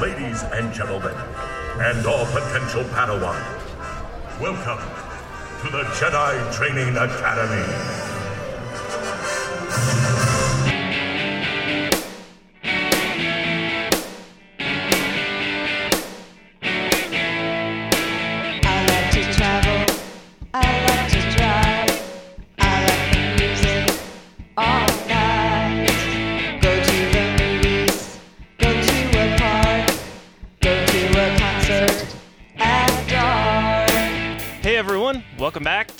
ladies and gentlemen, and all potential Padawan. Welcome to the Jedi Training Academy.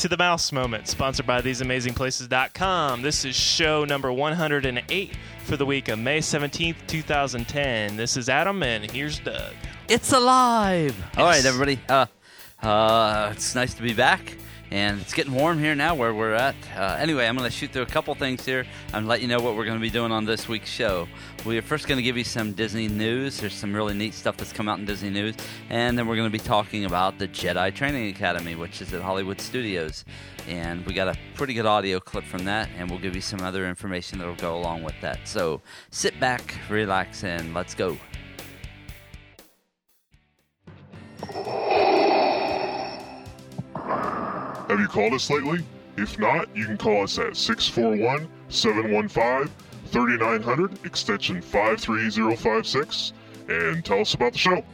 To the Mouse Moment, sponsored by TheseAmazingPlaces.com. This is show number 108 for the week of May 17th, 2010. This is Adam, and here's Doug. It's alive! All right, everybody. Uh, uh, it's nice to be back, and it's getting warm here now where we're at. Uh, anyway, I'm going to shoot through a couple things here and let you know what we're going to be doing on this week's show. We are first going to give you some Disney news. There's some really neat stuff that's come out in Disney news, and then we're going to be talking about the Jedi Training Academy, which is at Hollywood Studios. And we got a pretty good audio clip from that, and we'll give you some other information that'll go along with that. So sit back, relax, and let's go. You called us lately? If not, you can call us at 641 715 3900, extension 53056, and tell us about the show.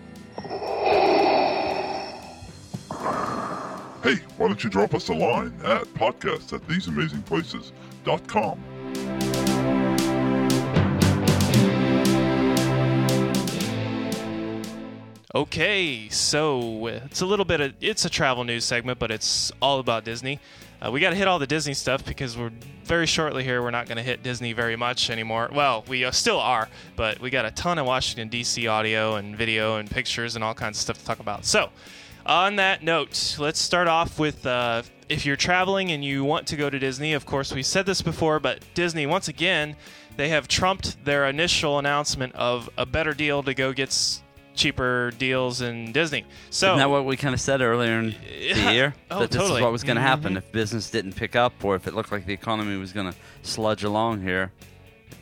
Hey, why don't you drop us a line at podcast at theseamazingplaces.com? Okay, so it's a little bit of it's a travel news segment, but it's all about Disney. Uh, we got to hit all the Disney stuff because we're very shortly here. We're not going to hit Disney very much anymore. Well, we uh, still are, but we got a ton of Washington D.C. audio and video and pictures and all kinds of stuff to talk about. So, on that note, let's start off with uh, if you're traveling and you want to go to Disney. Of course, we said this before, but Disney once again they have trumped their initial announcement of a better deal to go get cheaper deals in Disney. So Isn't that what we kind of said earlier in Yeah. the year? Oh, that this totally. is what was going to happen Mhm. if business didn't pick up or if it looked like the economy was going to sludge along here.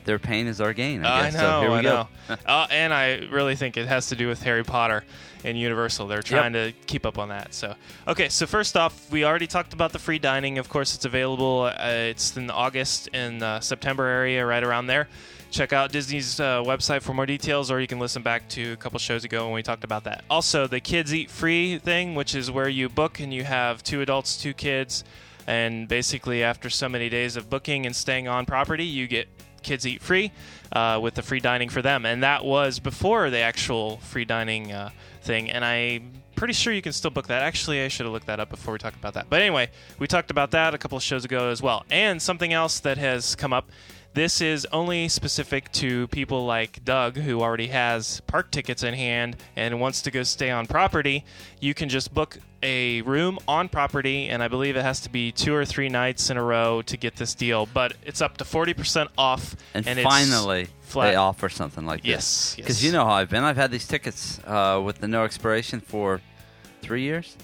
Their pain is our gain, I I guess. know, so here we I go. know. uh, and I really think it has to do with Harry Potter and Universal. They're trying to keep up on that. So, okay. So first off, we already talked about the free dining. Of course, it's available. Uh, it's in August and uh, September area, right around there. Check out Disney's uh, website for more details, or you can listen back to a couple shows ago when we talked about that. Also, the Kids Eat Free thing, which is where you book and you have two adults, two kids, and basically after so many days of booking and staying on property, you get kids eat free uh, with the free dining for them, and that was before the actual free dining uh, thing. And I'm pretty sure you can still book that. Actually, I should have looked that up before we talked about that. But anyway, we talked about that a couple of shows ago as well. And something else that has come up. This is only specific to people like Doug, who already has park tickets in hand and wants to go stay on property. You can just book a room on property, and I believe it has to be two or three nights in a row to get this deal. But it's up to 40% off. And, it's finally, flat. they offer something like Yes, this. yes. Because you know how I've been. I've had these tickets uh, with the no expiration for three years.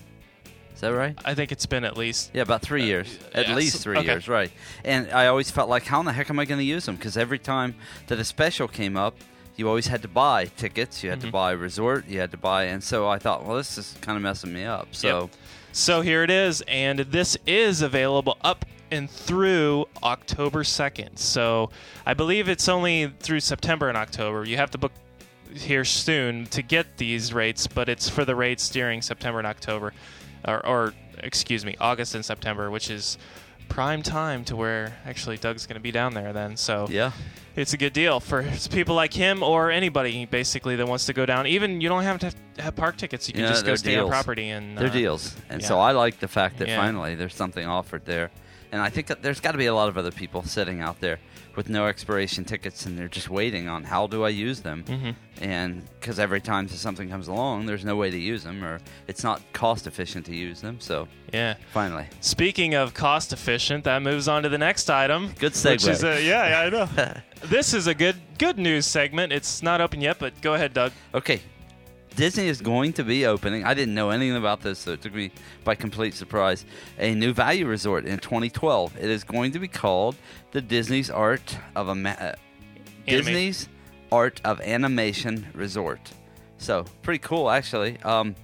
Is that right? I think it's been at least. Yeah, about three years. At yes, least three okay. years, right. And I always felt like, how in the heck am I going to use them? Because every time that a special came up, you always had to buy tickets. You had Mm-hmm. to buy resort. You had to buy. And so I thought, well, this is kind of messing me up. So Yep. So here it is, and this is available up and through October 2nd. So I believe it's only through September and October. You have to book here soon to get these rates, but it's for the rates during September and October, or, or excuse me, August and September, which is prime time to where actually Doug's going to be down there then. So yeah. it's a good deal for people like him or anybody basically that wants to go down. Even you don't have to have park tickets. You can Yeah, just go stay on deals. property and They're uh, deals. And so. I like the fact that Yeah. finally there's something offered there. And I think that there's got to be a lot of other people sitting out there with no expiration tickets and they're just waiting on how do I use them? Mhm. And because every time something comes along, there's no way to use them or it's not cost efficient to use them. So Yeah. finally. Speaking of cost efficient, that moves on to the next item. Good Which is segue. yeah, yeah, I know. this is a good good news segment. It's not open yet, but go ahead, Doug. Okay. Disney is going to be opening. I didn't know anything about this, so it took me by complete surprise. A new value resort in 2012. It is going to be called the Disney's Art of Ama- uh, Disney's Art of Animation Resort. So pretty cool, actually. Um,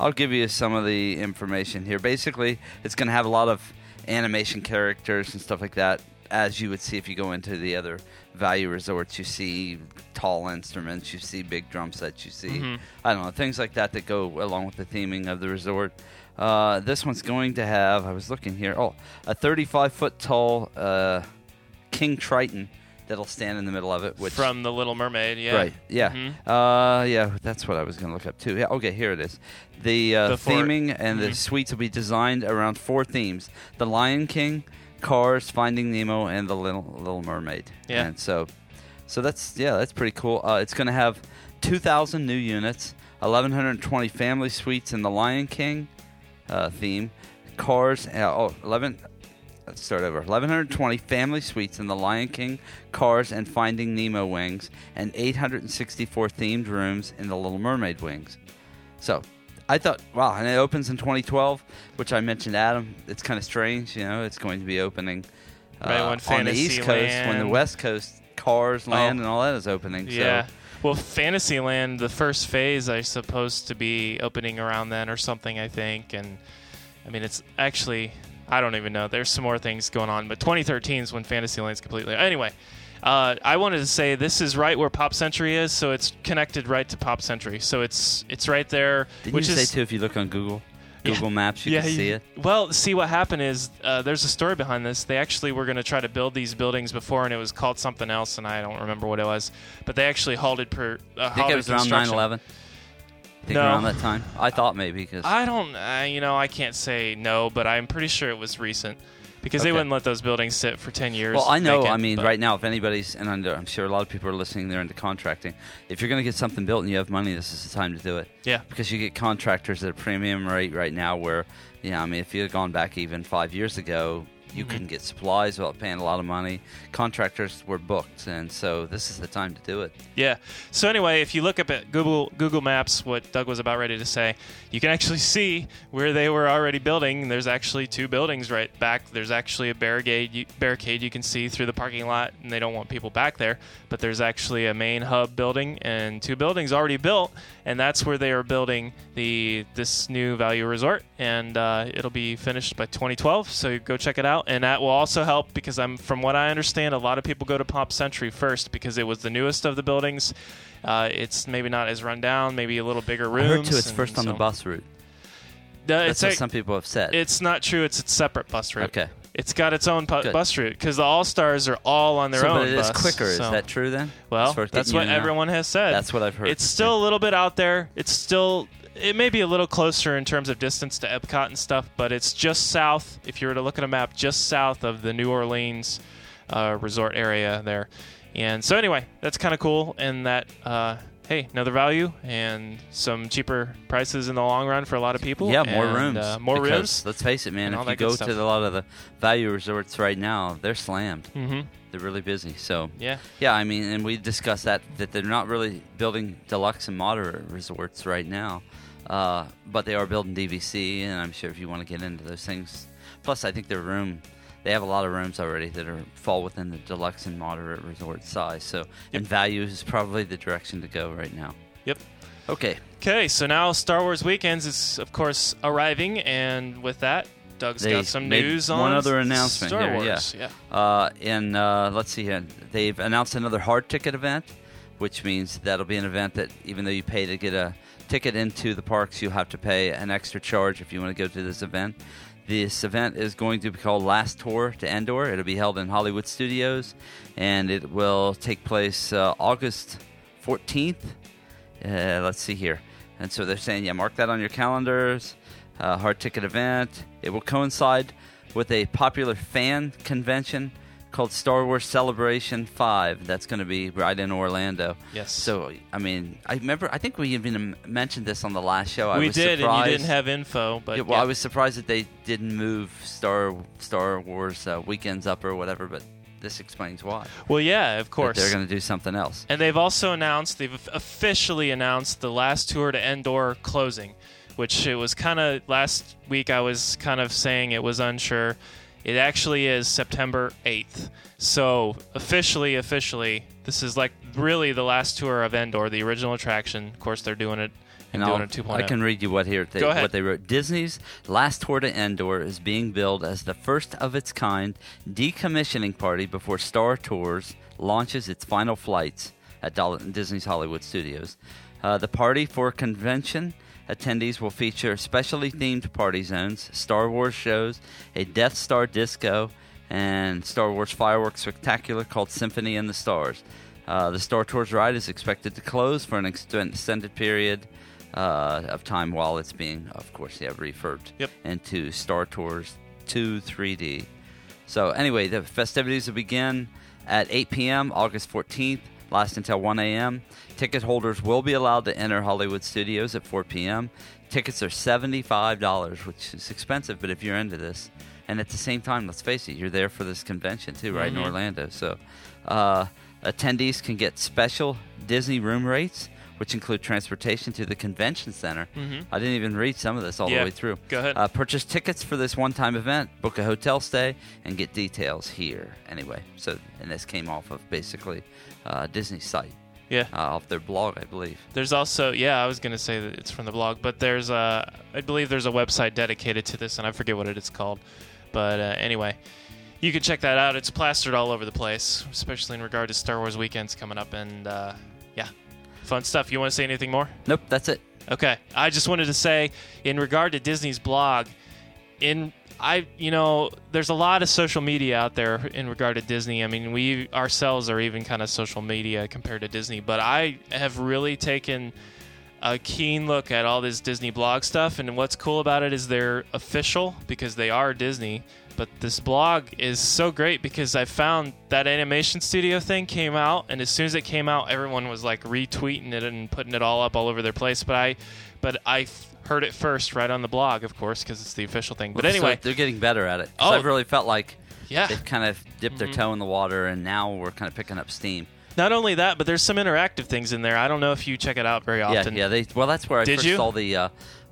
I'll give you some of the information here. Basically, it's going to have a lot of animation characters and stuff like that, as you would see if you go into the other value resorts. You see tall instruments, you see big drum sets, you see Mhm. I don't know things like that that go along with the theming of the resort. Uh, this one's going to have. I was looking here. Oh, a 35 foot tall uh, King Triton that'll stand in the middle of it. Which From The Little Mermaid, yeah. Right. Yeah. Mhm. Uh, yeah. That's what I was going to look up too. Yeah. Okay. Here it is. The, uh, The theming and the Mhm. suites will be designed around four themes: The Lion King, Cars, Finding Nemo, and The Little Little Mermaid. Yeah. And so, so that's yeah, that's pretty cool. Uh, it's going to have 2,000 new units, 1,120 family suites in the Lion King uh, theme, Cars. Uh, oh, 11. Let's start over. 1,120 family suites in the Lion King, Cars, and Finding Nemo wings, and 864 themed rooms in the Little Mermaid wings. So, I thought, wow, and it opens in 2012, which I mentioned, Adam. It's kind of strange, you know. It's going to be opening uh, on the East Coast, when the West Coast Cars Land Oh. and all that is opening. Yeah. So, Well, Fantasyland, the first phase, I supposed to be opening around then or something, I think. And I mean, it's actually, I don't even know. There's some more things going on, but 2013 is when Fantasyland's completely. Anyway, uh, I wanted to say this is right where Pop Century is, so it's connected right to Pop Century. So it's it's right there, didn't which you is say too? If you look on Google, Yeah. Google Maps, you yeah, can see it. Well, see what happened is uh, there's a story behind this. They actually were going to try to build these buildings before, and it was called something else, and I don't remember what it was. But they actually halted per. Uh, I think it was around construction. 9/11. Think No. around that time. I thought maybe because I don't, uh, you know, I can't say no, but I'm pretty sure it was recent because they wouldn't let those buildings sit for 10 years. Well, I know. vacant, I mean, right now, if anybody's, and I'm sure a lot of people are listening, they're into contracting. If you're going to get something built and you have money, this is the time to do it. Yeah. Because you get contractors at a premium rate right now where, you know, I mean, if you had gone back even five years ago, you Mhm. couldn't get supplies without paying a lot of money. Contractors were booked, and so this is the time to do it. Yeah. So anyway, if you look up at Google Google Maps, what Doug was about ready to say, you can actually see where they were already building. There's actually two buildings right back. There's actually a barricade you, barricade you can see through the parking lot, and they don't want people back there. But there's actually a main hub building and two buildings already built, and that's where they are building the this new value resort, and uh, it'll be finished by 2012. So go check it out, and that will also help because I'm from what I understand, a lot of people go to Pop Century first because it was the newest of the buildings. Uh, it's maybe not as run down, maybe a little bigger rooms. I heard too, it's first on the bus route. That's it's what a- some people have said. it's not true. It's a separate bus route. Okay. It's got its own pu- bus route because the All Stars are all on their so, own. but it is bus, quicker. Is so- that true then? Well, As far as that's what and out? everyone has said. That's what I've heard. It's still a little bit out there. It's still it may be a little closer in terms of distance to Epcot and stuff, but it's just south. If you were to look at a map, just south of the New Orleans uh, resort area there. And so anyway, that's kind of cool. And that uh, hey, another value and some cheaper prices in the long run for a lot of people. Yeah, more and, rooms. Uh, more because, rooms. Let's face it, man. If you go to a lot of the value resorts right now, they're slammed. Mm-hmm. They're really busy. So Yeah. yeah, I mean, and we discussed that that they're not really building deluxe and moderate resorts right now, uh, but they are building DVC, and I'm sure if you want to get into those things. Plus, I think their room. They have a lot of rooms already that are fall within the deluxe and moderate resort size. So, and value is probably the direction to go right now. Yep. Okay. Okay, so now Star Wars Weekends is of course arriving, and with that, Doug's They got some news one on other announcement Star here, yeah. Wars. Yeah. Uh, and uh, let's see here. They've announced another hard ticket event, which means that'll be an event that even though you pay to get a ticket into the parks, you'll have to pay an extra charge if you want to go to this event. This event is going to be called Last Tour to Endor. It'll be held in Hollywood Studios, and it will take place uh, August 14th. Uh, let's see here. And so they're saying, yeah, mark that on your calendars. Uh, hard ticket event. It will coincide with a popular fan convention called Star Wars Celebration 5. That's going to be right in Orlando. Yes. So, I mean, I remember, I think we even mentioned this on the last show. I we was did, surprised. and you didn't have info, but Yeah, well, yeah. I was surprised that they didn't move Star Star Wars uh, weekends up or whatever, but this explains why. well, yeah, of course. they're going to do something else. And they've also announced, they've officially announced the last tour to Endor closing, which it was kind of last week I was kind of saying it was unsure. It actually is September 8th. So officially, officially, this is like really the last tour of Endor, the original attraction. Of course, they're doing it and, And doing I'll- it 2.0. I can read you what here they, Go ahead. what they wrote. Disney's last tour to Endor is being billed as the first of its kind decommissioning party before Star Tours launches its final flights at Disney's Hollywood Studios. Uh, the party for convention attendees will feature specially themed party zones, Star Wars shows, a Death Star disco, and Star Wars fireworks spectacular called Symphony in the Stars. Uh, the Star Tours ride is expected to close for an extended period uh, of time while it's being, of course, yeah, refurbed Yep. into Star Tours 2 3D. So, anyway, the festivities will begin at 8 p.m. August 14th, last until 1 a.m. Ticket holders will be allowed to enter Hollywood Studios at 4 p.m. Tickets are $75, which is expensive, but if you're into this, and at the same time, let's face it, you're there for this convention too, right in Orlando. So, uh, attendees can get special Disney room rates, which include transportation to the convention center. I didn't even read some of this all Yeah, the way through. go ahead. Uh, purchase tickets for this one-time event, book a hotel stay, and get details here. Anyway, so and this came off of basically uh, Disney's site, yeah. uh, off their blog, I believe. There's also, yeah, I was going to say that it's from the blog, but there's a, I believe there's a website dedicated to this, and I forget what it is called. But uh, anyway, you can check that out. It's plastered all over the place, especially in regard to Star Wars weekends coming up, and uh, yeah, fun stuff. You want to say anything more? Nope, that's it. Okay. I just wanted to say, in regard to Disney's blog, in I you know, there's a lot of social media out there in regard to Disney. I mean, we ourselves are even kind of social media compared to Disney, but I have really taken a keen look at all this Disney blog stuff and what's cool about it is they're official because they are Disney. But this blog is so great because I found that animation studio thing came out, and as soon as it came out, everyone was like retweeting it and putting it all up all over their place. But I, but I f- heard it first right on the blog, of course, because it's the official thing. But So anyway, they're getting better at it. Oh. I've really felt like yeah. Mm-hmm. they've kind of dipped their toe in the water, and now we're kind of picking up steam. Not only that, but there's some interactive things in there. I don't know if you check it out very often. Yeah, yeah. They well, that's where I Did first you? saw the uh,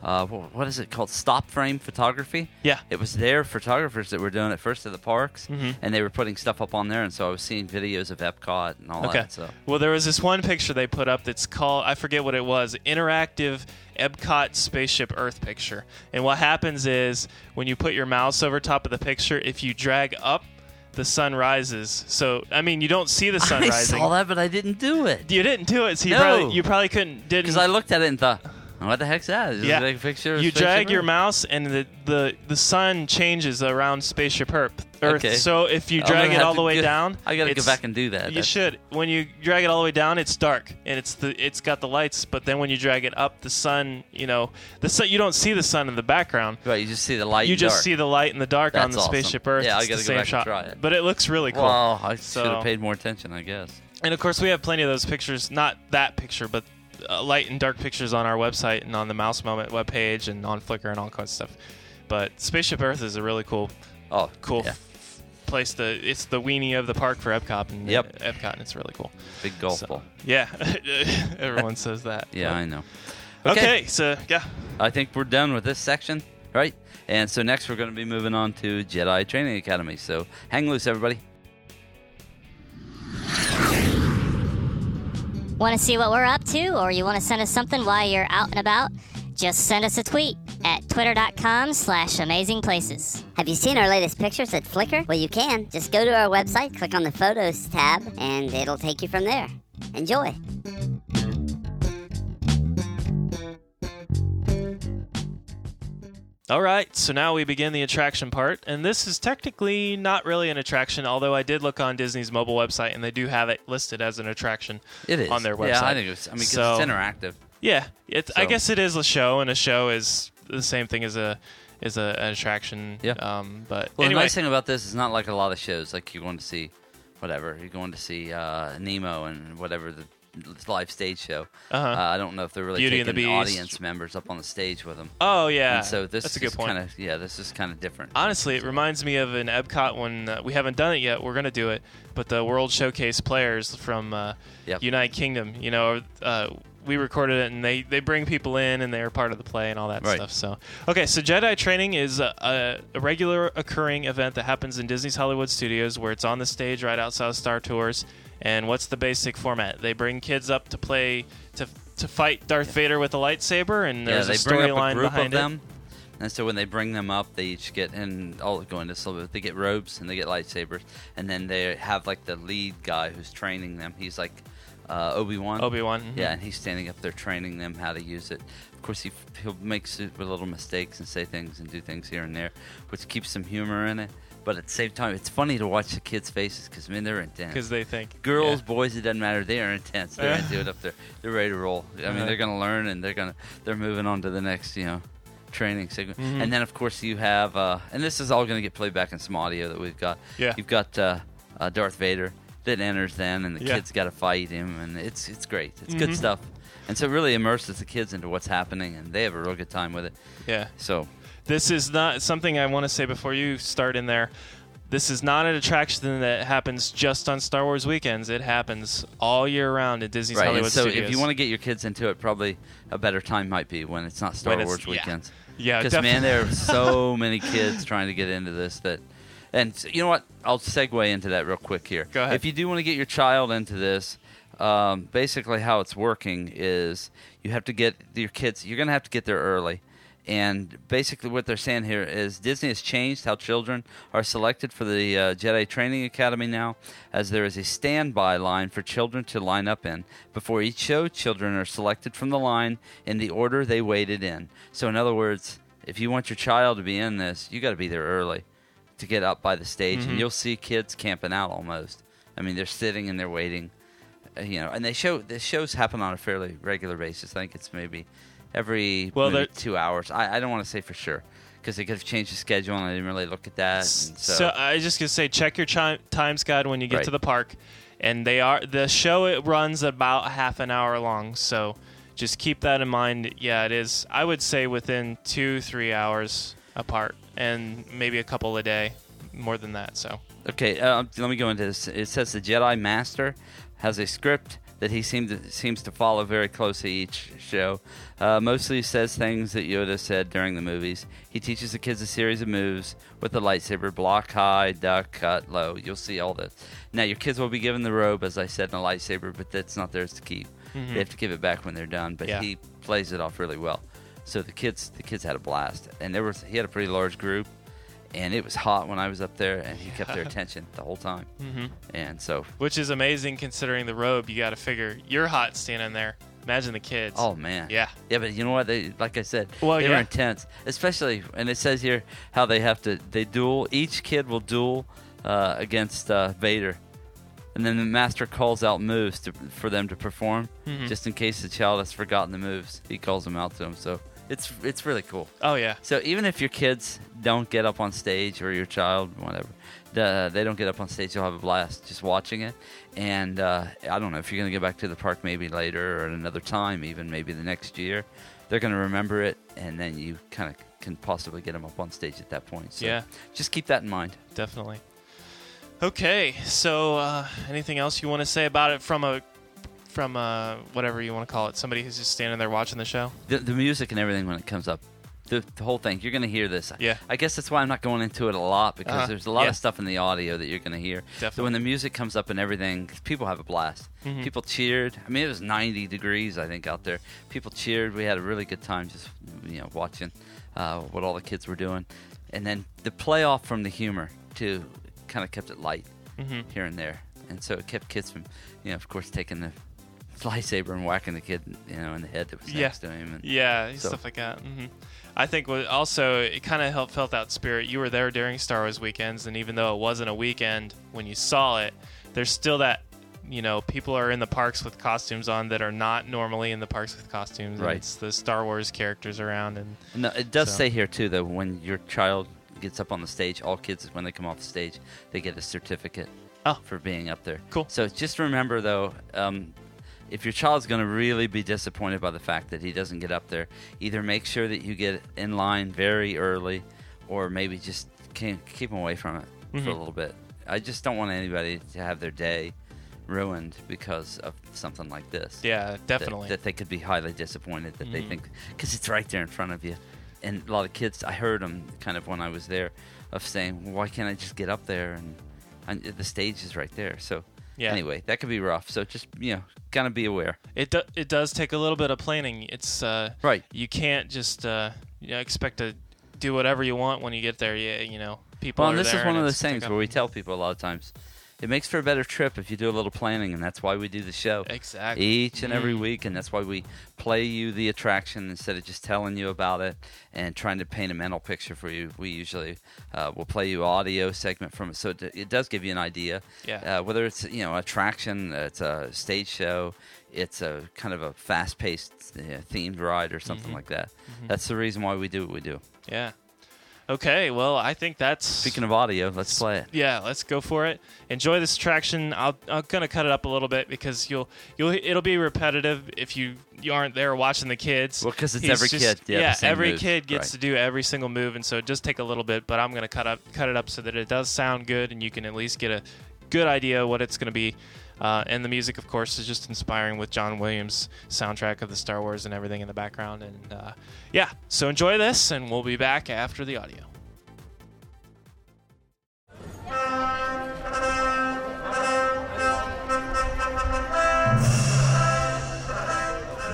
uh, what is it called? Stop frame photography. Yeah. It was their photographers that were doing it first at the parks, Mm-hmm. and they were putting stuff up on there, and so I was seeing videos of Epcot and all Okay. that. So Well, there was this one picture they put up that's called I forget what it was, interactive Epcot spaceship Earth picture. And what happens is when you put your mouse over top of the picture, if you drag up, the sun rises. So I mean, you don't see the sun I rising. I saw that, but I didn't do it You didn't do it, so you No. probably you probably couldn't didn't because I looked at it and thought, "What the heck's that? Yeah. picture?" you drag your Earth?" mouse and the, the the sun changes around spaceship Earth. Earth. Okay. So if you drag it all the way down, I gotta go back and do that. You That's- should. When you drag it all the way down, it's dark and it's the it's got the lights. But then when you drag it up, the sun, you know, the sun. You don't see the sun in the background. Right, you just see the light. You and just dark. see the light in the dark on the awesome. spaceship Earth. Yeah, I it's gotta the go same back and shot, try it. but it looks really cool. Well, I So- should have paid more attention, I guess. And of course, we have plenty of those pictures. Not that picture, but Uh, light and dark pictures on our website and on the Mouse Moment webpage and on Flickr and all kinds of stuff. But Spaceship Earth is a really cool, Oh, cool Yeah. f- place to. It's the weenie of the park for Epcot and Yep. Uh, Epcot, and it's really cool. Big golf So, ball. yeah, everyone says that. Yeah, but- I know. Okay. so yeah, I think we're done with this section, right? And so next we're going to be moving on to Jedi Training Academy. So hang loose, everybody. Want to see what we're up to, or you want to send us something while you're out and about? Just send us a tweet at twitter.com slash amazing places. Have you seen our latest pictures at Flickr? Well, you can. Just go to our website, click on the Photos tab, and it'll take you from there. Enjoy. All right, so now we begin the attraction part, and this is technically not really an attraction, although I did look on Disney's mobile website and they do have it listed as an attraction. It is on their website. Yeah, I think it's. I mean, 'cause So- it's interactive. Yeah, it, I guess it is a show, and a show is the same thing as a is a, an attraction. Yeah. Um, but Well, anyway, the nice thing about this is not like a lot of shows. Like you're going to see, whatever you're going to see uh, Nemo and whatever the live stage show. Uh-huh. Uh, I don't know if they're really Beauty taking audience members up on the stage with them. oh yeah, And so this that's a is good point. kind of yeah, this is kind of different. Honestly, it reminds me of an Epcot when uh, we haven't done it yet. We're gonna do it, but the World Showcase players from uh, Yep. United Kingdom, you know, uh, we recorded it, and they they bring people in, and they're part of the play and all that Right. stuff. So okay, so Jedi Training is a, a, a regular occurring event that happens in Disney's Hollywood Studios, where it's on the stage right outside of Star Tours. And what's the basic format? They bring kids up to play to to fight Darth Vader with a lightsaber, and Yeah, there's they a bring up a storyline behind of it. them, and so when they bring them up, they each get and all go into silver. They get robes and they get lightsabers, and then they have like the lead guy who's training them. He's like uh, Obi Wan. Obi Wan. Yeah, and he's standing up there training them how to use it. Of course, he he'll make super little mistakes and say things and do things here and there, which keeps some humor in it. But at the same time, it's funny to watch the kids' faces because I mean they're intense. because they think Girls, yeah. boys, it doesn't matter. They are intense. They're into it up there. They're ready to roll. I mean, they're gonna learn and they're gonna they're moving on to the next, you know, training segment. Mhm. And then of course you have, uh, and this is all gonna get played back in some audio that we've got. Yeah. You've got uh, uh, Darth Vader that enters then, and the Yeah. kids got to fight him, and it's it's great. It's Mhm. good stuff. And so it really immerses the kids into what's happening, and they have a real good time with it. yeah. So This is not something I want to say before you start in there. This is not an attraction that happens just on Star Wars weekends. It happens all year round at Disney's right. Hollywood And so Studios. if you want to get your kids into it, probably a better time might be when it's not Star it's- Wars yeah. weekends. yeah, Because man, there are so many kids trying to get into this that, and you know what? I'll segue into that real quick here. Go ahead. If you do want to get your child into this, um, basically how it's working is you have to get your kids. You're going to have to get there early. And basically, what they're saying here is Disney has changed how children are selected for the uh, Jedi Training Academy now, as there is a standby line for children to line up in. Before each show, children are selected from the line in the order they waited in. So, in other words, if you want your child to be in this, you got to be there early to get up by the stage, Mhm. and you'll see kids camping out almost. I mean, they're sitting and they're waiting, uh, you know. And they show the shows happen on a fairly regular basis. I think it's maybe every Well, maybe two hours. I, I don't want to say for sure because they could have changed the schedule, and I didn't really look at that. So, So, I just gonna say, check your chi- times guide when you get Right. to the park, and they are the show. It runs about half an hour long, so just keep that in mind. Yeah, it is. I would say within two, three hours apart, and maybe a couple a day, more than that. So Okay, uh, let me go into this. It says the Jedi Master has a script that he seems to, seems to follow very closely each show. Uh, mostly says things that Yoda said during the movies. He teaches the kids a series of moves with the lightsaber: block high, duck, cut, low. You'll see all this. Now your kids will be given the robe, as I said, and a lightsaber, but that's not theirs to keep. They have to give it back when they're done. But Yeah. he plays it off really well. So the kids, the kids had a blast, and there was he had a pretty large group and it was hot when I was up there, and he kept their attention the whole time. Mhm. And so, which is amazing considering the robe. You got to figure you're hot standing there. Imagine the kids. oh man, yeah. yeah. But you know what? They like I said, Well, they yeah. were intense, especially. And it says here how they have to they duel. Each kid will duel uh, against uh, Vader, and then the master calls out moves to, for them to perform, Mhm. just in case the child has forgotten the moves. He calls them out to them. So it's it's really cool. Oh yeah. So even if your kids don't get up on stage or your child, whatever, the, they don't get up on stage, you'll have a blast just watching it. And uh, I don't know if you're going to get back to the park maybe later or at another time, even maybe the next year, they're going to remember it, and then you kind of can possibly get them up on stage at that point. So Yeah. just keep that in mind. Definitely. Okay, so uh, anything else you want to say about it from a from uh whatever you want to call it, somebody who's just standing there watching the show? The, the music and everything when it comes up. The, the whole thing, you're going to hear this. Yeah. I guess that's why I'm not going into it a lot because Uh-huh. there's a lot Yeah. of stuff in the audio that you're going to hear. So when the music comes up and everything, people have a blast. Mhm. People cheered. I mean, it was 90 degrees, I think, out there. People cheered. We had a really good time just, you know, watching uh, what all the kids were doing. And then the playoff from the humor, too, kind of kept it light hmm here and there. And so it kept kids from, you know, of course, taking the lightsaber and whacking the kid, you know, in the head that was Yeah. next to him. And Yeah, So- stuff like that. hmm I think also it kind of helped felt that spirit. You were there during Star Wars weekends, and even though it wasn't a weekend when you saw it, there's still that. You know, people are in the parks with costumes on that are not normally in the parks with costumes. and Right. It's the Star Wars characters around, and No, it does So- say here too that when your child gets up on the stage, all kids when they come off the stage, they get a certificate Oh. for being up there. Cool. So just remember though, um, if your child's going to really be disappointed by the fact that he doesn't get up there, either make sure that you get in line very early, or maybe just keep him away from it for a little bit. I just don't want anybody to have their day ruined because of something like this. Yeah, definitely. That, they could be highly disappointed that they Mhm. think because it's right there in front of you, and a lot of kids. I heard them kind of when I was there, of saying, well, "Why can't I just get up there and, and the stage is right there?" So Yeah. anyway, that could be rough. So just you know, kind of be aware. It do, it does take a little bit of planning. It's uh, Right. You can't just uh, you know, expect to do whatever you want when you get there. Yeah, you know, people. Well, and this is one of those things where we tell people a lot of times, it makes for a better trip if you do a little planning, and that's why we do the show Exactly. each and every Mm. week, and that's why we play you the attraction instead of just telling you about it and trying to paint a mental picture for you. We usually uh, will play you audio segment from it, so it, it does give you an idea. Yeah. Uh, whether it's you know attraction, it's a stage show, it's a kind of a fast-paced uh, themed ride or something Mhm. like that. Mhm. That's the reason why we do what we do. Yeah. Okay. Well, I think that's. Speaking of audio, let's play it. Yeah, let's go for it. Enjoy this attraction. I'll I'm gonna cut it up a little bit because you'll you'll it'll be repetitive if you you aren't there watching the kids. Well, because it's He's every kid, yeah, same every moves, kid gets right. to do every single move, and so it just take a little bit. But I'm gonna cut up cut it up so that it does sound good, and you can at least get a good idea what it's gonna be. Uh, and the music, of course, is just inspiring with John Williams' soundtrack of the Star Wars and everything in the background. And uh, yeah, so enjoy this, and we'll be back after the audio.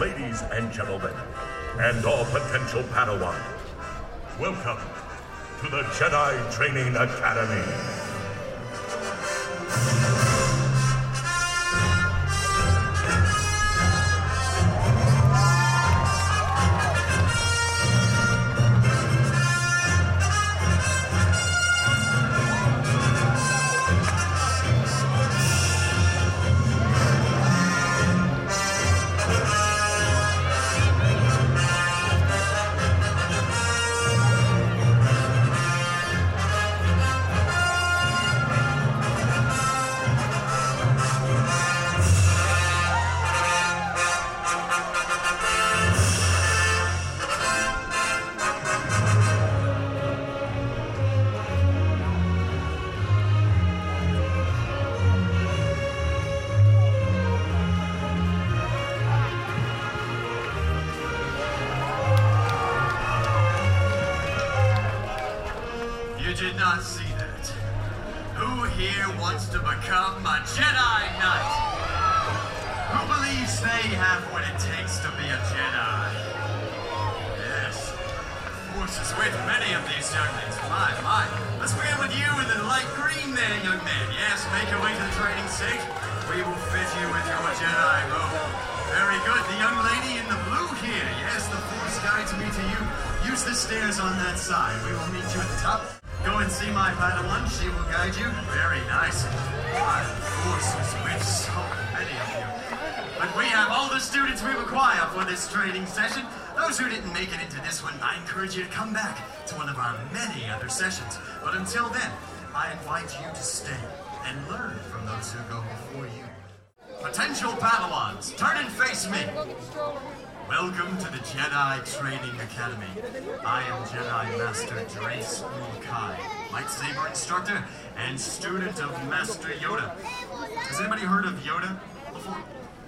Ladies and gentlemen, and all potential Padawan, welcome to the Jedi Training Academy. You did not see that. Who here wants to become a Jedi Knight? Who believes they have what it takes to be a Jedi? Yes. Force is with many of these younglings. My, my. Let's begin with you in the light green there, young man. Yes, make your way to the training stage. We will fit you with your Jedi robe. Very good. The young lady in the blue here. Yes, the Force guides me to you. Use the stairs on that side. We will meet you at the top. Go and see my Padawan. She will guide you. Very nice. My Force is with so many of you. But we have all the students we require for this training session. Those who didn't make it into this one, I encourage you to come back to one of our many other sessions. But until then, I invite you to stay and learn from those who go before you. Potential Padawans, turn and face me. Welcome to the Jedi Training Academy. I am Jedi Master Drace Kai, lightsaber instructor and student of Master Yoda. Has anybody heard of Yoda before?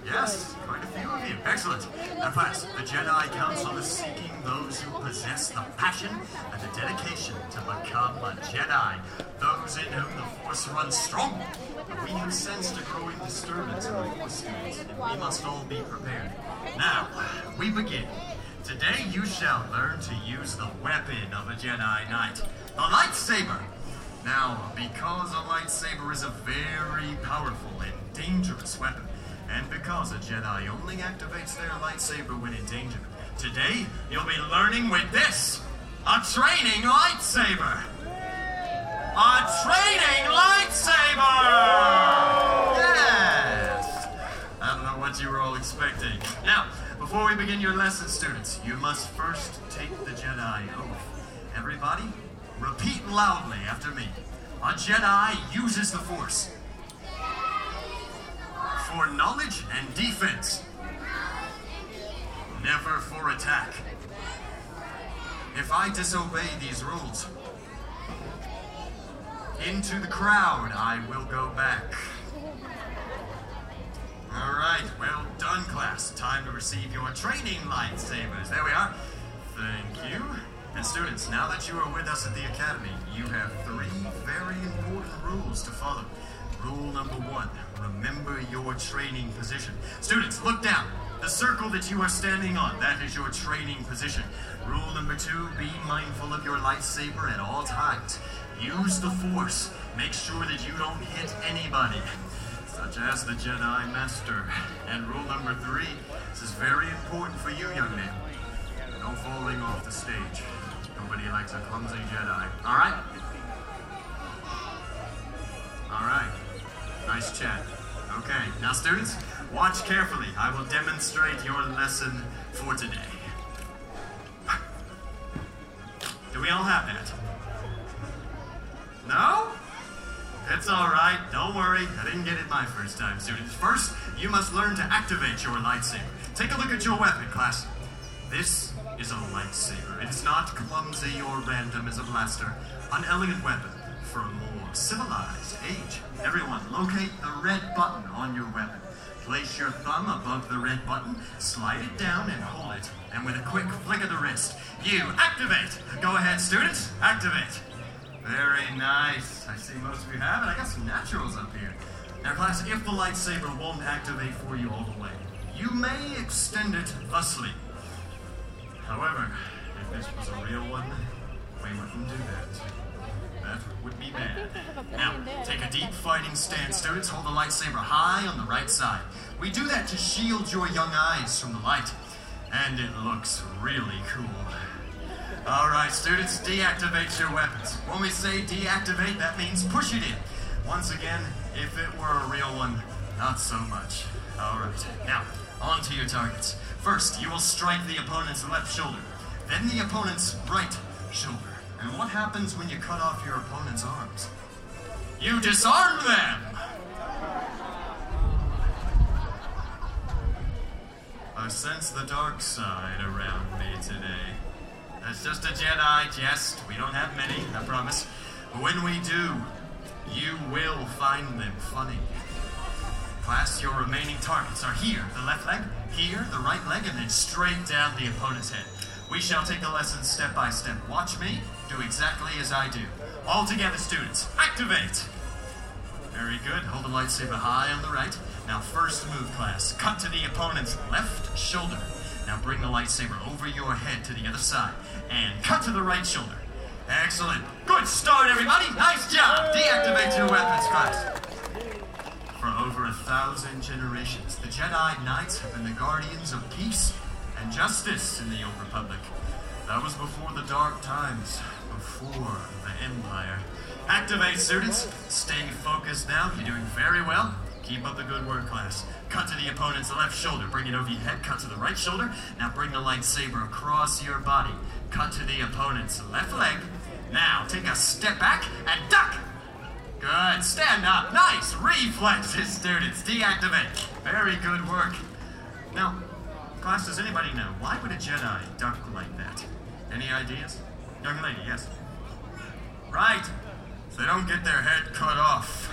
Yes, quite a few of you. Excellent. Now, class, the Jedi Council is seeking those who possess the passion and the dedication to become a Jedi. Those in whom the Force runs strong. We have sensed a growing disturbance in the Force and we must all be prepared. Now, uh, we begin. Today you shall learn to use the weapon of a Jedi Knight, the lightsaber. Now, because a lightsaber is a very powerful and dangerous weapon, and because a Jedi only activates their lightsaber when in danger, today you'll be learning with this a training lightsaber. A training lightsaber! Yes! I don't know what you were all expecting. Now, before we begin your lesson, students, you must first take the Jedi oath. Everybody, repeat loudly after me. A Jedi uses the Force for knowledge and defense, never for attack. If I disobey these rules, into the crowd I will go back. All right, well done, class. Time to receive your training lightsabers. There we are. Thank you. And students, now that you are with us at the academy, you have three very important rules to follow. Rule number one, remember your training position. Students, look down. The circle that you are standing on, that is your training position. Rule number two, be mindful of your lightsaber at all times. Use the force. Make sure that you don't hit anybody such as the Jedi Master. And rule number three, this is very important for you, young man. No falling off the stage. Nobody likes a clumsy Jedi. All right? All right. Nice chat. Okay, now students, watch carefully. I will demonstrate your lesson for today. Do we all have that? No? It's all right. Don't worry. I didn't get it my first time, students. First, you must learn to activate your lightsaber. Take a look at your weapon, class. This is a lightsaber. It is not clumsy or random as a blaster. An elegant weapon for a more civilized age. Everyone, locate the red button on your weapon. Place your thumb above the red button, slide it down, and hold it. And with a quick flick of the wrist, you activate. Go ahead, students. Activate. Very nice. I see most of you have it. I got some naturals up here. Now, class, if the lightsaber won't activate for you all the way, you may extend it thusly. However, if this was a real one, we wouldn't do that. That would be bad. Now, take a deep fighting stance, students. Hold the lightsaber high on the right side. We do that to shield your young eyes from the light. And it looks really cool. All right, students, deactivate your weapons. When we say deactivate, that means push it in. Once again, if it were a real one, not so much. All right, now, on to your targets. First, you will strike the opponent's left shoulder, then the opponent's right shoulder. And what happens when you cut off your opponent's arms? You disarm them! I sense the dark side around me today. That's just a Jedi jest. We don't have many, I promise. But when we do, you will find them funny. Class, your remaining targets are here, the left leg, here, the right leg, and then straight down the opponent's head. We shall take the lesson step by step. Watch me do exactly as I do. All together, students, activate! Very good. Hold the lightsaber high on the right. Now, first move, class. Cut to the opponent's left shoulder. Now, bring the lightsaber over your head to the other side. And cut to the right shoulder. Excellent. Good start, everybody. Nice job. Deactivate your weapons, class. For over a thousand generations, the Jedi Knights have been the guardians of peace and justice in the Old Republic. That was before the dark times, before the Empire. Activate, students. Stay focused now. You're doing very well. Keep up the good work, class. Cut to the opponent's left shoulder. Bring it over your head. Cut to the right shoulder. Now bring the lightsaber across your body. Cut to the opponent's left leg. Now take a step back and duck. Good. Stand up. Nice. Reflexes, students. Deactivate. Very good work. Now, class, does anybody know why would a Jedi duck like that? Any ideas? Young lady, yes. Right. So they don't get their head cut off.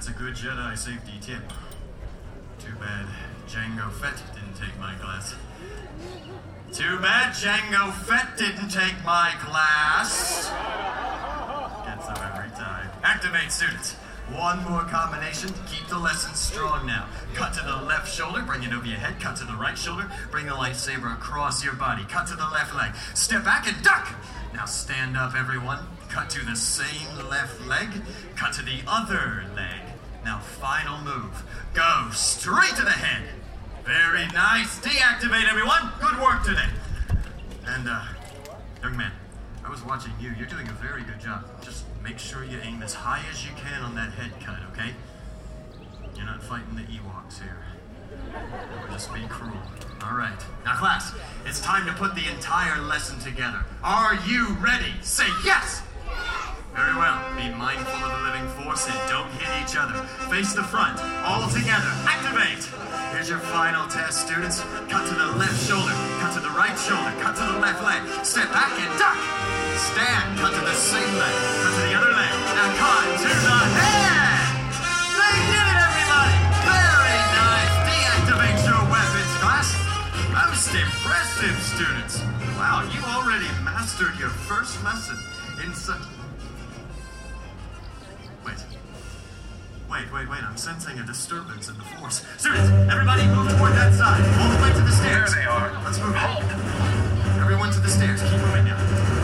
That's a good Jedi safety tip. Too bad Jango Fett didn't take my class. Too bad Jango Fett didn't take my class. Gets them every time. Activate, students. One more combination to keep the lesson strong now. Cut to the left shoulder, bring it over your head. Cut to the right shoulder, bring the lightsaber across your body. Cut to the left leg. Step back and duck. Now stand up, everyone. Cut to the same left leg. Cut to the other leg. Now, final move. Go straight to the head. Very nice. Deactivate, everyone. Good work today. And, uh, young man, I was watching you. You're doing a very good job. Just make sure you aim as high as you can on that head cut, okay? You're not fighting the Ewoks here. That would just be cruel. All right. Now, class, it's time to put the entire lesson together. Are you ready? Say yes! Very well. Be mindful of the living force and don't hit each other. Face the front. All together. Activate. Here's your final test, students. Cut to the left shoulder. Cut to the right shoulder. Cut to the left leg. Step back and duck. Stand. Cut to the same leg. Cut to the other leg. Now cut to the head. They did it, everybody. Very nice. Deactivate your weapons, class. Most impressive, students. Wow, you already mastered your first lesson in such... Wait, wait, wait. I'm sensing a disturbance in the force. Students, everybody move toward that side. All the way to the stairs. There they are. Let's move in. Everyone to the stairs. Keep moving now.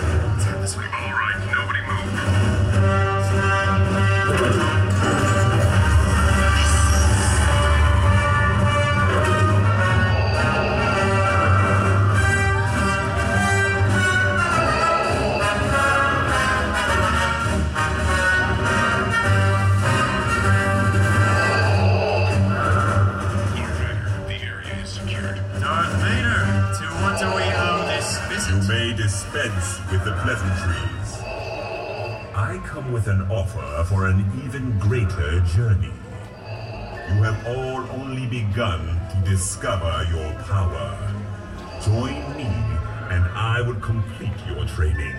Come with an offer for an even greater journey. You have all only begun to discover your power. Join me, and I will complete your training.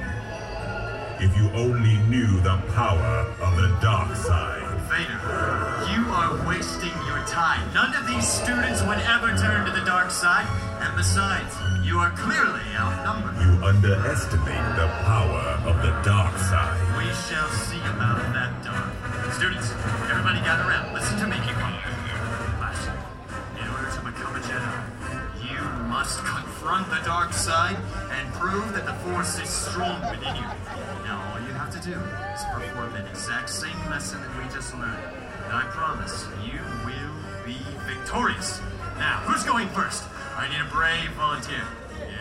If you only knew the power of the dark side. Vader, you are wasting your time. None of these students would ever turn to the dark side. And besides, you are clearly outnumbered. You underestimate the power of the dark side. We shall see about that, Darth. Students, everybody gather around. Listen to me. Last, in order to become a Jedi, you must confront the dark side and prove that the Force is strong within you. Now, all you have to do is perform that exact same lesson that we just learned. And I promise you will be victorious. Now, who's going first? I need a brave volunteer.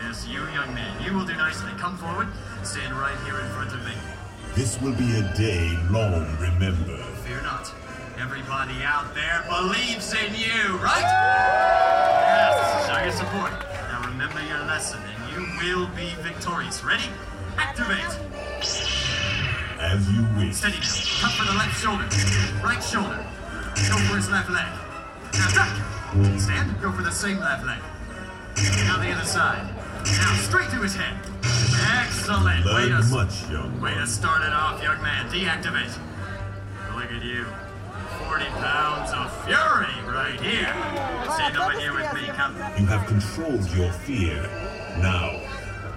Yes, you, young man. You will do nicely. Come forward. Stand right here in front of me. This will be a day long remembered. Fear not. Everybody out there believes in you, right? Yes, show your support. Now remember your lesson and you will be victorious. Ready? Activate. As you wish. Steady now. Cut for the left shoulder. Right shoulder. Go for his left leg. Now duck. Stand. Go for the same left leg. Now the other side. Now straight to his head. Excellent. Way to, much, young way to start it off, young man. Deactivate. Look at you. 40 pounds of fury right here. Stand over here with me, come. You have controlled your fear. Now,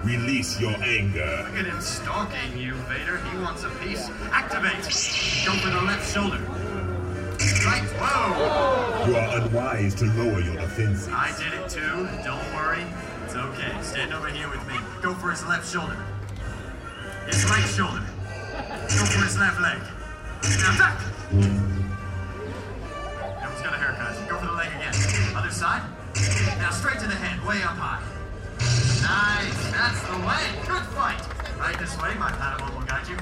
release your anger. Look at him stalking you, Vader. He wants a piece. Activate. Go for the left shoulder. Whoa. You are unwise to lower your defenses. I did it too. Don't worry. It's okay. Stand over here with me. Go for his left shoulder. His right shoulder. Go for his left leg. Now back! That one's got a haircut. Go for the leg again. Other side. Now straight to the head, way up high. Nice. That's the way. Good fight. Right this way. My Padawan will guide you.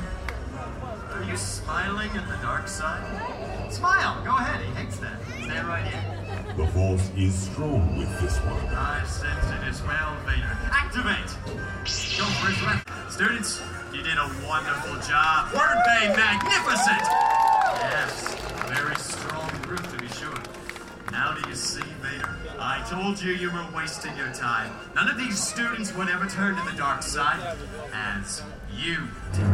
Are you smiling at the dark side? Smile. Go ahead. He hates that. Stand right here. The force is strong with this one. I sense it as well, Vader. Activate! Go for his left. Students, you did a wonderful job. Word they magnificent! Yes, very strong group to be sure. Now do you see, Vader? I told you you were wasting your time. None of these students would ever turn to the dark side as you did.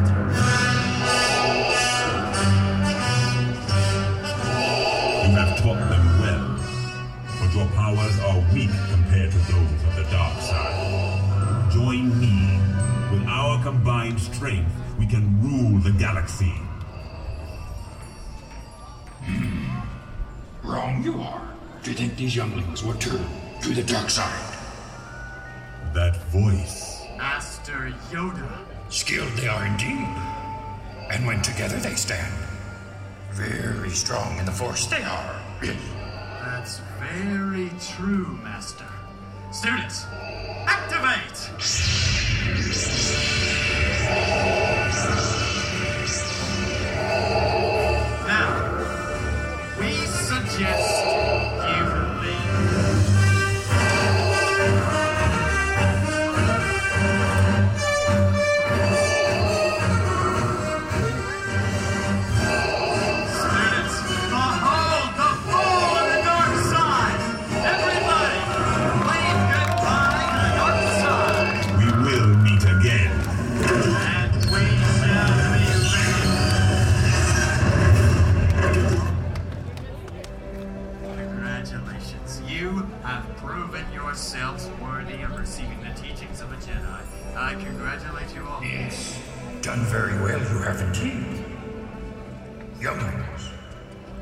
Powers are weak compared to those of the dark side. Join me. With our combined strength, we can rule the galaxy. Wrong you are. Do you think these younglings would turn to the dark side? That voice. Master Yoda. Skilled they are indeed. And when together they stand, very strong in the force they are. That's very true, Master. Students, activate! I congratulate you all. Yes, done very well you have indeed. Younglings,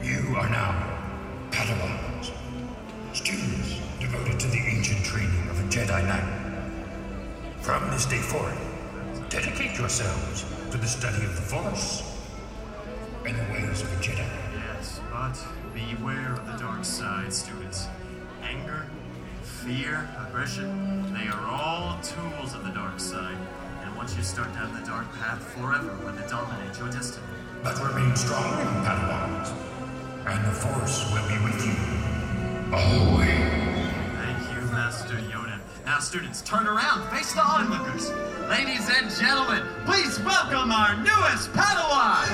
you are now Padawans, students devoted to the ancient training of a Jedi Knight. From this day forward, dedicate yourselves to the study of the Force and the ways of a Jedi. Yes, but beware of the dark side, students. Anger, fear, aggression, they are all tools of the dark side. And once you start down the dark path, forever will they dominate your destiny. But remain strong, Padawans, and the Force will be with you always. Thank you, Master Yoda. Now, students, turn around, face the onlookers. Ladies and gentlemen, please welcome our newest Padawan!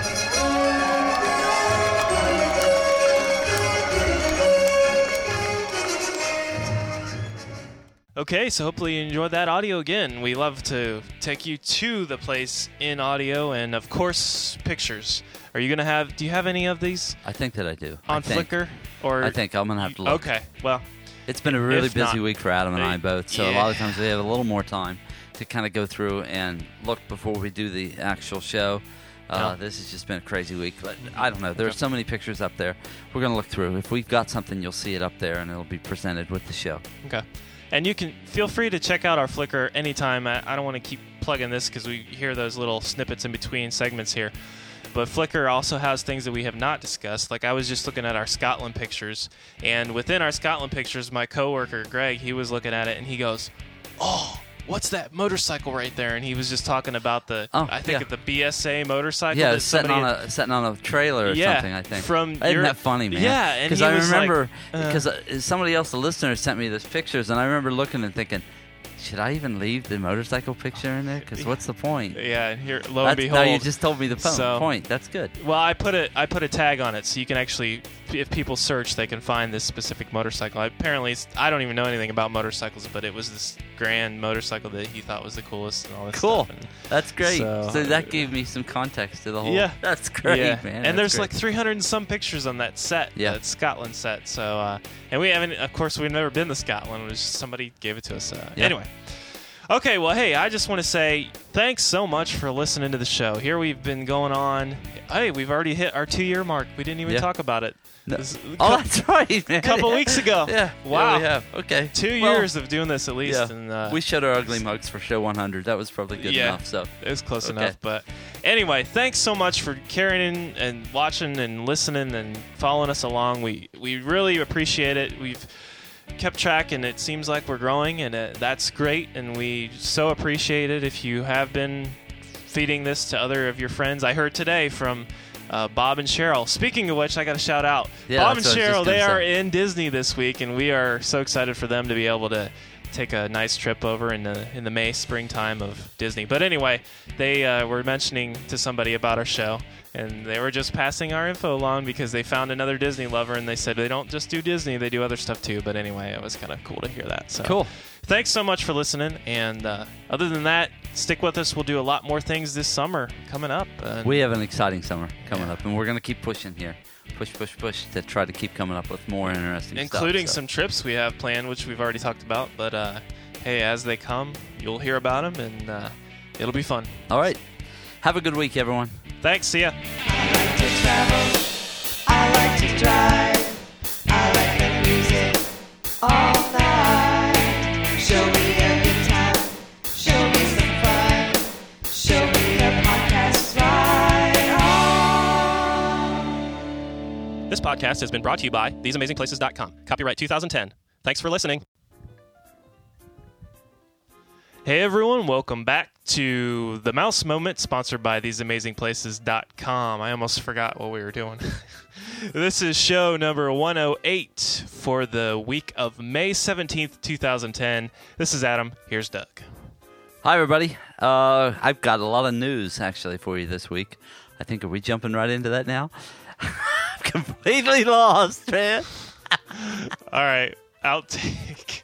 Okay, so hopefully you enjoyed that audio again. We love to take you to the place in audio and, of course, pictures. Are you gonna have? Do you have any of these I think that I do. I on think. Flickr? Or I think I'm gonna have to look. Okay, well, It's been a really busy not- week for Adam and I both, so a lot of times we have a little more time to kind of go through and look before we do the actual show. Uh, Yeah. This has just been a crazy week, but I don't know. There are so many pictures up there. We're gonna look through. If we've got something, you'll see it up there, and it'll be presented with the show. Okay. And you can feel free to check out our Flickr anytime. I, I don't want to keep plugging this because we hear those little snippets in between segments here. But Flickr also has things that we have not discussed. Like I was just looking at our Scotland pictures, and within our Scotland pictures, my coworker Greg, he was looking at it and he goes, "Oh, what's that motorcycle right there?" And he was just talking about the, Oh, I think yeah. the BSA motorcycle. Yeah, sitting on a sitting on a trailer or Yeah, something. I think from isn't your- that funny, man? Yeah, because I remember uh, because uh, somebody else, the listener, sent me those pictures, and I remember looking and thinking, should I even leave the motorcycle picture in there? Because what's the point? Yeah, and here, lo and That's, behold, no, you just told me the po- So- point. That's good. Well, I put it. I put a tag on it, so you can actually, if people search, they can find this specific motorcycle. Apparently, it's, I don't even know anything about motorcycles, but it was this grand motorcycle that he thought was the coolest and all this Cool. stuff. And, That's great. So- So, that gave me some context to the whole. Yeah. that's great, yeah, man. and That's there's great. like 300 and some pictures on that set. Yeah. that Scotland set. So, uh, and we haven't. Of course, we've never been to Scotland. It was just somebody gave it to us. Uh, Yeah. Anyway. Okay, well, hey, I just want to say thanks so much for listening to the show. Here we've been going on. Hey, we've already hit our two-year mark. We didn't even Yeah. talk about it. No. This- Oh, that's right, man. couple Yeah. weeks ago. Yeah. Wow. Yeah, we have. Okay. Two Well, years of doing this at least, Yeah. and uh, we showed our ugly mugs for show 100. That was probably good yeah, enough. So. it was close Okay. enough. But anyway, thanks so much for carrying and watching and listening and following us along. We we really appreciate it. We've kept track, and it seems like we're growing, and uh, that's great. And we so appreciate it if you have been feeding this to other of your friends. I heard today from. Uh, Bob and Cheryl. Speaking of which, I got to shout out Yeah, Bob and that's what I was Cheryl. They are say. in Disney this week, and we are so excited for them to be able to take a nice trip over in the in the May springtime of Disney. But anyway, they uh, were mentioning to somebody about our show, and they were just passing our info along because they found another Disney lover, and they said they don't just do Disney, they do other stuff too. But anyway, it was kind of cool to hear that. So Cool. Thanks so much for listening, and uh, other than that, stick with us. We'll do a lot more things this summer coming up. And We have an exciting summer coming up, and we're going to keep pushing here. Push, push, push to try to keep coming up with more interesting including stuff. so. some trips we have planned, which we've already talked about. But uh, hey, as they come, you'll hear about them, and uh, it'll be fun. All right. Have a good week, everyone. Thanks. See ya. This podcast has been brought to you by TheseAmazingPlaces.com. Copyright 2010. Thanks for listening. Hey everyone, welcome back to the Mouse Moment, sponsored by TheseAmazingPlaces.com. I almost forgot what we were doing. this is show number 108 for the week of May 17th, 2010. This is Adam. Here's Doug. Hi, everybody. Uh, I've got a lot of news actually for you this week. I think are we jumping right into that now? Completely lost, man. All right, outtake.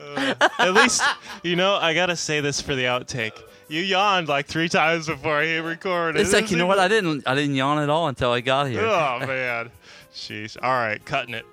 Uh, at least, you know, I gotta say this for the outtake. You yawned like three times before I hit record. It's like you know what? I didn't. I didn't yawn at all until I got here. Oh man, jeez. All right, cutting it.